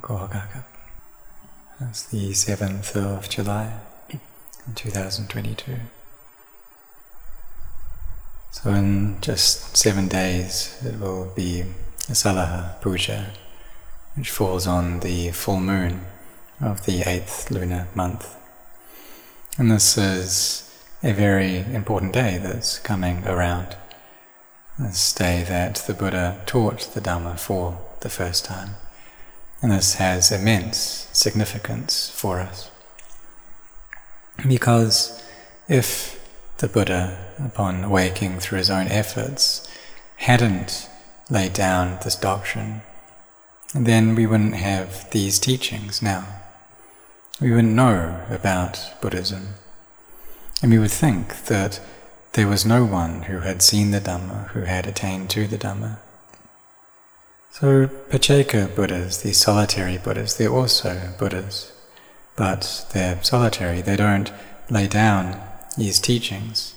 Kohagaka. That's the 7th of July in 2022. So in just seven days it will be Salaha Puja, which falls on the full moon of the eighth lunar month. And this is a very important day that's coming around. This day that the Buddha taught the Dhamma for the first time. And this has immense significance for us. Because if the Buddha, upon waking through his own efforts, hadn't laid down this doctrine, then we wouldn't have these teachings now. We wouldn't know about Buddhism. And we would think that there was no one who had seen the Dhamma, who had attained to the Dhamma. So, Pacceka Buddhas, these solitary Buddhas, they're also Buddhas, but they're solitary, they don't lay down these teachings.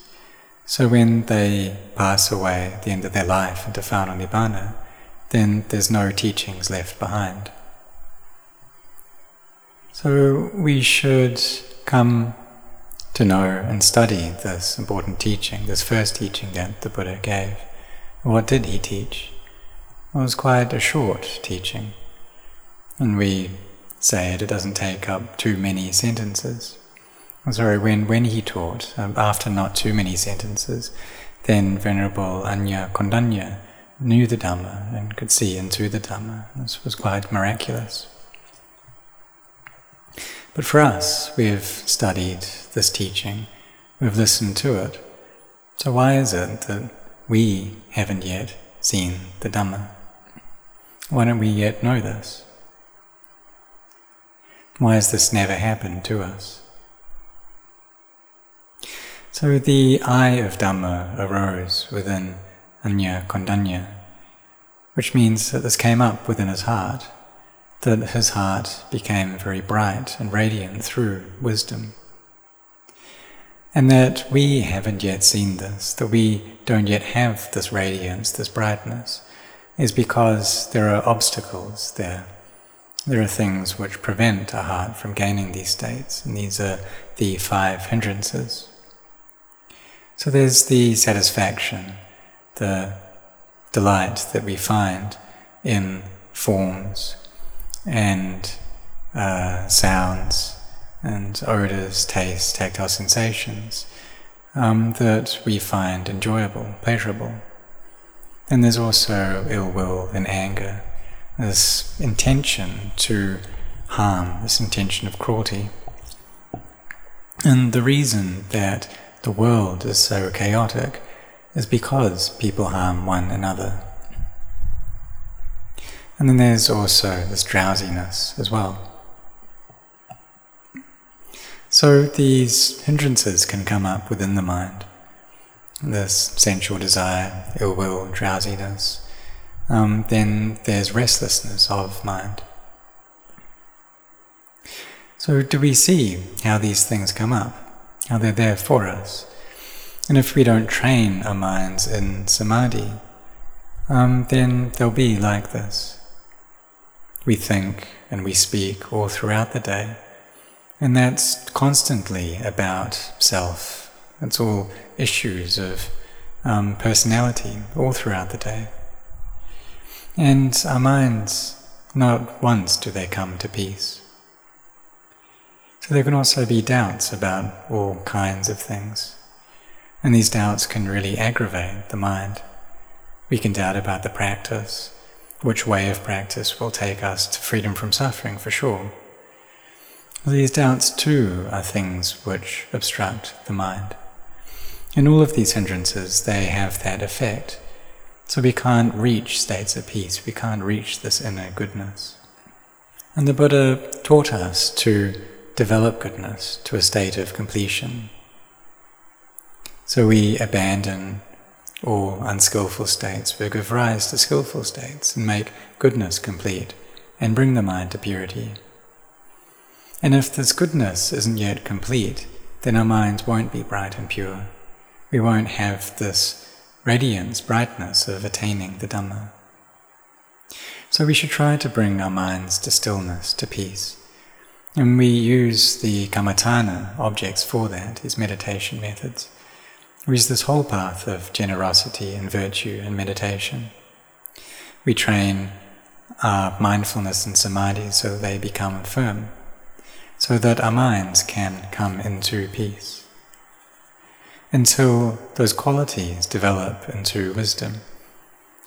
So, when they pass away at the end of their life into final Nibbana, then there's no teachings left behind. So, we should come to know and study this important teaching, this first teaching that the Buddha gave. What did he teach? It was quite a short teaching, and we say it, it doesn't take up too many sentences. I'm Sorry, when, when he taught, um, after not too many sentences, then Venerable Anya Kondanya knew the Dhamma and could see into the Dhamma. This was quite miraculous. But for us, we've studied this teaching, we've listened to it. So why is it that we haven't yet seen the Dhamma? Why don't we yet know this? Why has this never happened to us? So the eye of Dhamma arose within Anya Kondanya, which means that this came up within his heart, that his heart became very bright and radiant through wisdom. And that we haven't yet seen this, that we don't yet have this radiance, this brightness, is because there are obstacles there. There are things which prevent a heart from gaining these states, and these are the five hindrances. So there's the satisfaction, the delight that we find in forms and uh, sounds and odors, tastes, tactile sensations um, that we find enjoyable, pleasurable. Then there's also ill will and anger, this intention to harm, this intention of cruelty. And the reason that the world is so chaotic is because people harm one another. And then there's also this drowsiness as well. So these hindrances can come up within the mind this sensual desire, ill will, drowsiness, um, then there's restlessness of mind. So, do we see how these things come up, how they're there for us? And if we don't train our minds in samadhi, um, then they'll be like this. We think and we speak all throughout the day, and that's constantly about self it's all issues of um, personality all throughout the day. And our minds, not once do they come to peace. So there can also be doubts about all kinds of things. And these doubts can really aggravate the mind. We can doubt about the practice, which way of practice will take us to freedom from suffering for sure. These doubts too are things which obstruct the mind. And all of these hindrances, they have that effect. So we can't reach states of peace, we can't reach this inner goodness. And the Buddha taught us to develop goodness to a state of completion. So we abandon all unskillful states, we give rise to skillful states and make goodness complete and bring the mind to purity. And if this goodness isn't yet complete, then our minds won't be bright and pure we won't have this radiance, brightness of attaining the Dhamma. So we should try to bring our minds to stillness, to peace. And we use the kammatthana objects for that, these meditation methods. We use this whole path of generosity and virtue and meditation. We train our mindfulness and samadhi so they become firm, so that our minds can come into peace. Until those qualities develop into wisdom,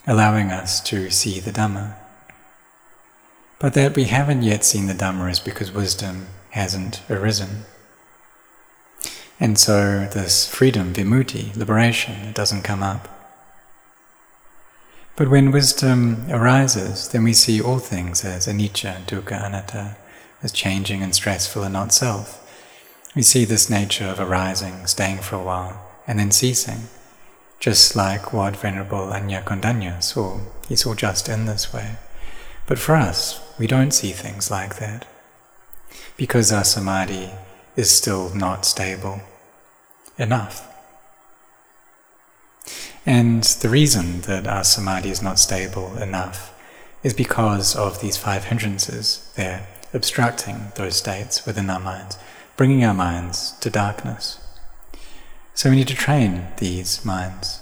allowing us to see the Dhamma. But that we haven't yet seen the Dhamma is because wisdom hasn't arisen. And so this freedom, vimutti, liberation, doesn't come up. But when wisdom arises, then we see all things as anicca, dukkha, anatta, as changing and stressful and not self. We see this nature of arising, staying for a while, and then ceasing, just like what Venerable Anya Kondanya saw. He saw just in this way. But for us, we don't see things like that, because our samadhi is still not stable enough. And the reason that our samadhi is not stable enough is because of these five hindrances. They're obstructing those states within our minds, bringing our minds to darkness. So we need to train these minds,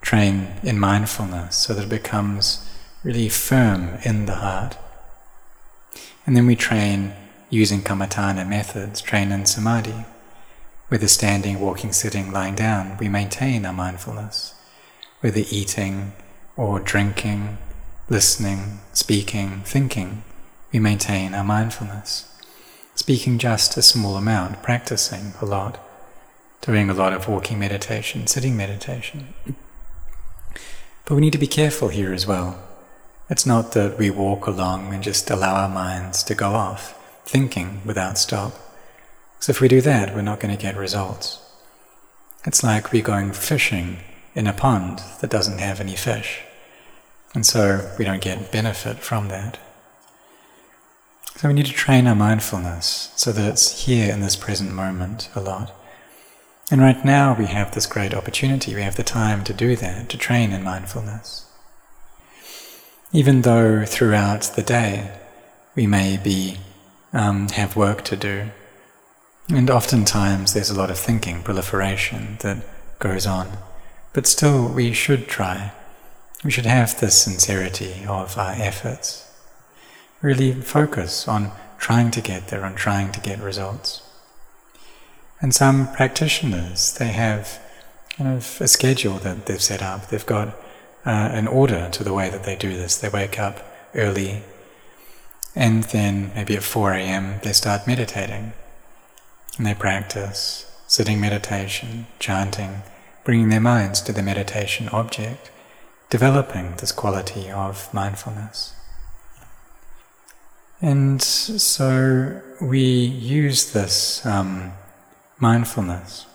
train in mindfulness so that it becomes really firm in the heart. And then we train using kammatthana methods, train in samadhi whether standing, walking, sitting, lying down, we maintain our mindfulness. Whether eating or drinking, listening, speaking, thinking, we maintain our mindfulness. Speaking just a small amount, practicing a lot, doing a lot of walking meditation, sitting meditation. But we need to be careful here as well. It's not that we walk along and just allow our minds to go off, thinking without stop. So if we do that, we're not going to get results. It's like we're going fishing in a pond that doesn't have any fish. And so we don't get benefit from that. So we need to train our mindfulness so that it's here in this present moment a lot. And right now we have this great opportunity, we have the time to do that, to train in mindfulness. Even though throughout the day we may be um, have work to do, and oftentimes there's a lot of thinking, proliferation that goes on. But still, we should try. We should have the sincerity of our efforts. Really focus on trying to get there, on trying to get results. And some practitioners, they have a schedule that they've set up. They've got uh, an order to the way that they do this. They wake up early, and then maybe at 4 a.m. they start meditating. And they practice sitting meditation, chanting, bringing their minds to the meditation object, developing this quality of mindfulness. And so we use this um, mindfulness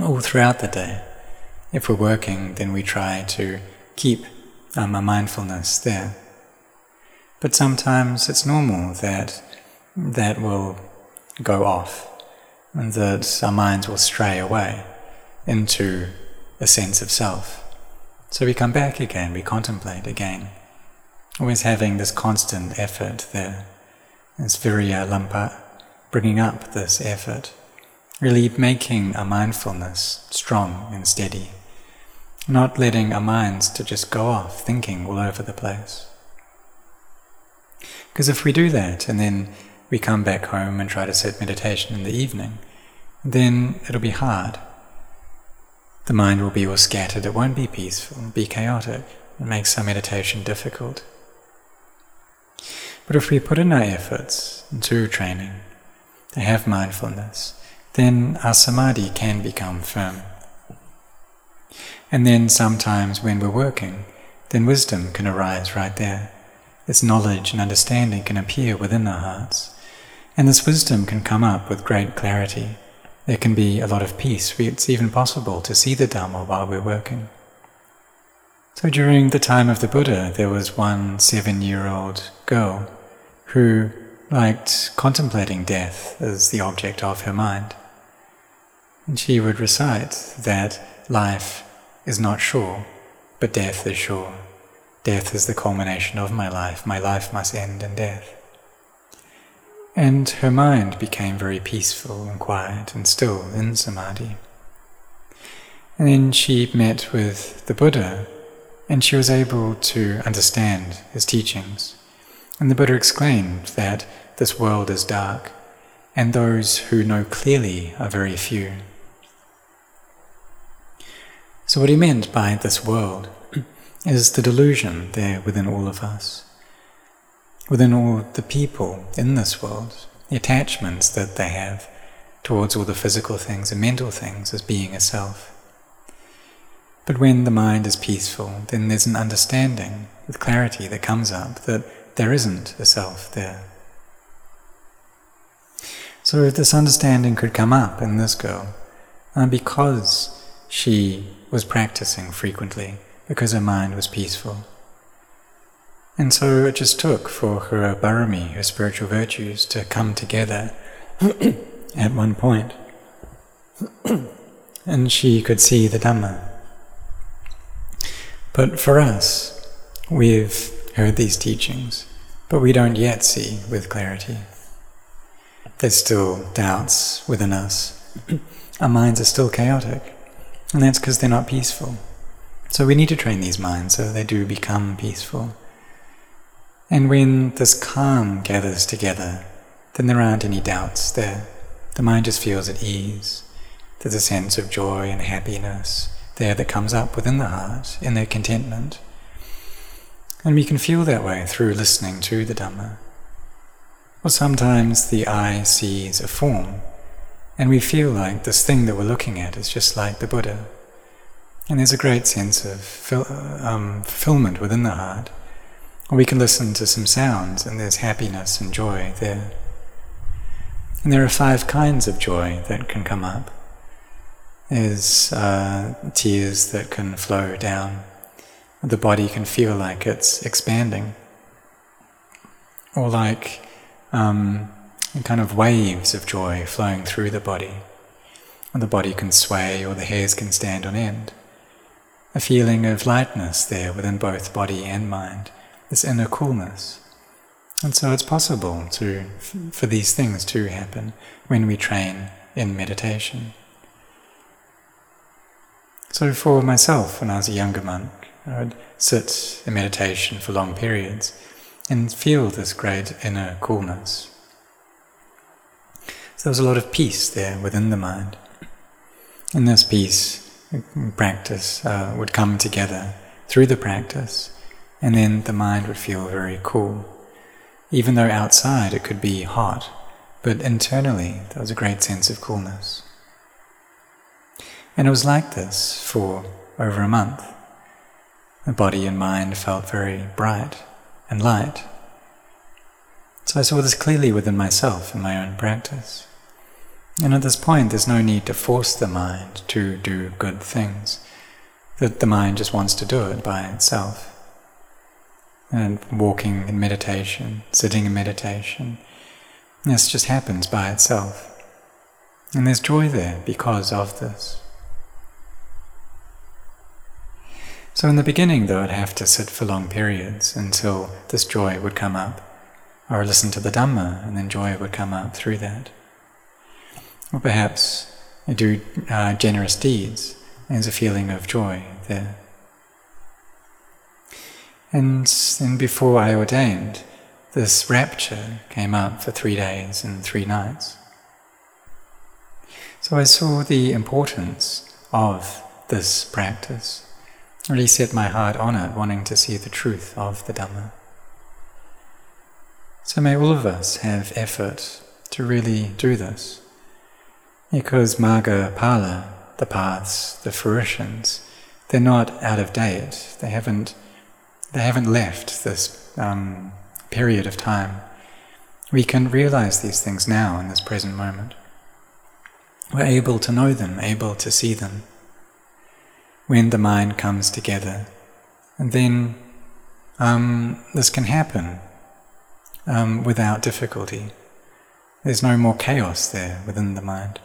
all throughout the day. If we're working, then we try to keep um, our mindfulness there. But sometimes it's normal that that will go off, and that our minds will stray away into a sense of self. So we come back again, we contemplate again, always having this constant effort there, this viriyarambha, bringing up this effort, really making our mindfulness strong and steady, not letting our minds to just go off thinking all over the place. Because if we do that and then we come back home and try to set meditation in the evening, then it'll be hard. The mind will be all scattered, it won't be peaceful, be chaotic. It makes our meditation difficult. But if we put in our efforts into training, to have mindfulness, then our samadhi can become firm. And then sometimes when we're working, then wisdom can arise right there. This knowledge and understanding can appear within our hearts. And this wisdom can come up with great clarity. There can be a lot of peace. It's even possible to see the Dhamma while we're working. So during the time of the Buddha, there was one seven year old girl who liked contemplating death as the object of her mind. And she would recite that life is not sure, but death is sure. Death is the culmination of my life. My life must end in death. And her mind became very peaceful and quiet and still in samadhi. And then she met with the Buddha and she was able to understand his teachings. And the Buddha explained that this world is dark and those who know clearly are very few. So, what he meant by this world is the delusion there within all of us, within all the people in this world, the attachments that they have towards all the physical things and mental things as being a self. But when the mind is peaceful, then there's an understanding with clarity that comes up that there isn't a self there. So if this understanding could come up in this girl, uh, because she was practicing frequently, because her mind was peaceful. And so it just took for her barami, her spiritual virtues, to come together at one point. and she could see the Dhamma. But for us, we've heard these teachings, but we don't yet see with clarity. There's still doubts within us. Our minds are still chaotic, and that's because they're not peaceful. So we need to train these minds so they do become peaceful. And when this calm gathers together, then there aren't any doubts there. The mind just feels at ease. There's a sense of joy and happiness there that comes up within the heart in their contentment. And we can feel that way through listening to the Dhamma. Or sometimes the eye sees a form, and we feel like this thing that we're looking at is just like the Buddha. And there's a great sense of um, fulfillment within the heart. Or we can listen to some sounds, and there's happiness and joy there. And there are five kinds of joy that can come up is uh, tears that can flow down. The body can feel like it's expanding, or like um, kind of waves of joy flowing through the body. And the body can sway, or the hairs can stand on end. A feeling of lightness there within both body and mind, this inner coolness. And so it's possible to, for these things to happen when we train in meditation. So for myself, when I was a younger monk, I would sit in meditation for long periods and feel this great inner coolness. So there was a lot of peace there within the mind. And this peace, practice, uh, would come together through the practice, and then the mind would feel very cool. Even though outside it could be hot, but internally there was a great sense of coolness. And it was like this for over a month. The body and mind felt very bright and light. So I saw this clearly within myself in my own practice. And at this point, there's no need to force the mind to do good things, that the mind just wants to do it by itself. And walking in meditation, sitting in meditation, this just happens by itself. And there's joy there because of this. So in the beginning, though, I'd have to sit for long periods until this joy would come up, or listen to the Dhamma, and then joy would come up through that. Or perhaps I do uh, generous deeds, and there's a feeling of joy there. And then before I ordained, this rapture came up for three days and three nights. So I saw the importance of this practice really set my heart on it, wanting to see the truth of the Dhamma. So may all of us have effort to really do this. Because Magga Phala, the paths, the fruitions, they're not out of date. They haven't, they haven't left this um, period of time. We can realize these things now in this present moment. We're able to know them, able to see them when the mind comes together. And then um, this can happen um, without difficulty. There's no more chaos there within the mind.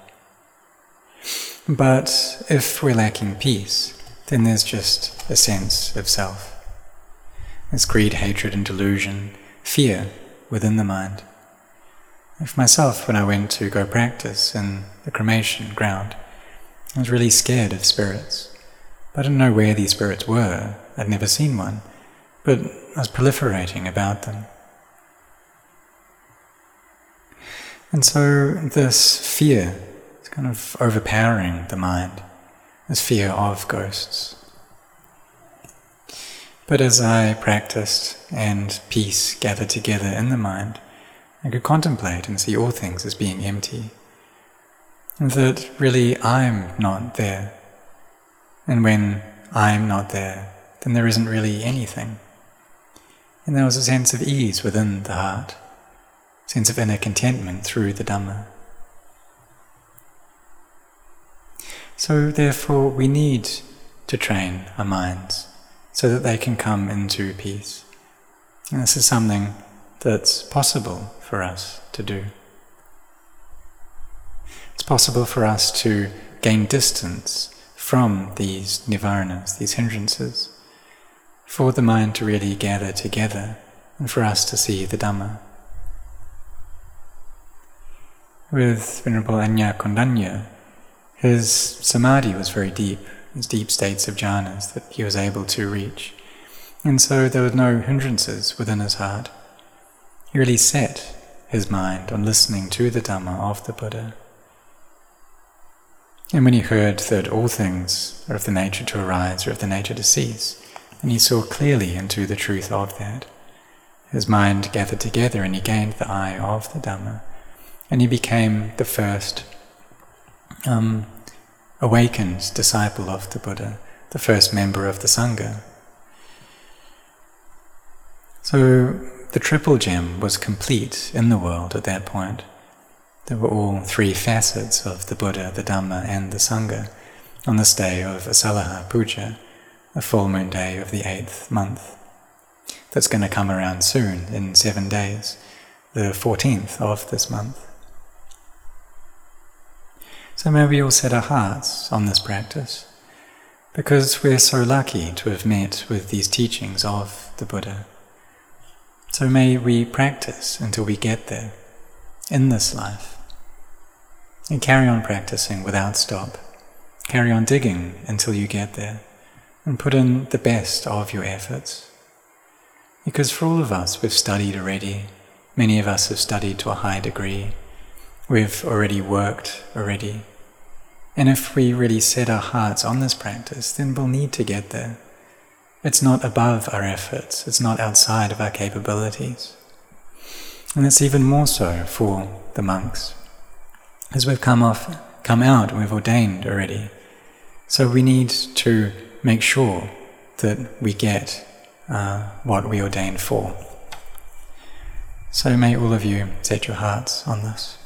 But if we're lacking peace, then there's just a sense of self. There's greed, hatred, and delusion, fear within the mind. For myself, when I went to go practice in the cremation ground, I was really scared of spirits. I didn't know where these spirits were, I'd never seen one, but I was proliferating about them. And so this fear is kind of overpowering the mind, this fear of ghosts. But as I practiced and peace gathered together in the mind, I could contemplate and see all things as being empty. And that really I'm not there. And when I'm not there, then there isn't really anything. And there was a sense of ease within the heart, sense of inner contentment through the Dhamma. So therefore we need to train our minds so that they can come into peace. And this is something that's possible for us to do. It's possible for us to gain distance from these nivaranas, these hindrances, for the mind to really gather together and for us to see the Dhamma. With Venerable Anya Kondanya, his samadhi was very deep, his deep states of jhanas that he was able to reach. And so there were no hindrances within his heart. He really set his mind on listening to the Dhamma of the Buddha. And when he heard that all things are of the nature to arise or of the nature to cease, and he saw clearly into the truth of that, his mind gathered together and he gained the eye of the Dhamma, and he became the first um, awakened disciple of the Buddha, the first member of the Sangha. So the triple gem was complete in the world at that point. There were all three facets of the Buddha, the Dhamma, and the Sangha on this day of Asalaha Puja, a full moon day of the eighth month. That's going to come around soon, in seven days, the 14th of this month. So may we all set our hearts on this practice, because we're so lucky to have met with these teachings of the Buddha. So may we practice until we get there, in this life. And carry on practicing without stop. Carry on digging until you get there. And put in the best of your efforts. Because for all of us, we've studied already. Many of us have studied to a high degree. We've already worked already. And if we really set our hearts on this practice, then we'll need to get there. It's not above our efforts, it's not outside of our capabilities. And it's even more so for the monks as we've come off, come out, we've ordained already. So we need to make sure that we get uh, what we ordained for. So may all of you set your hearts on this.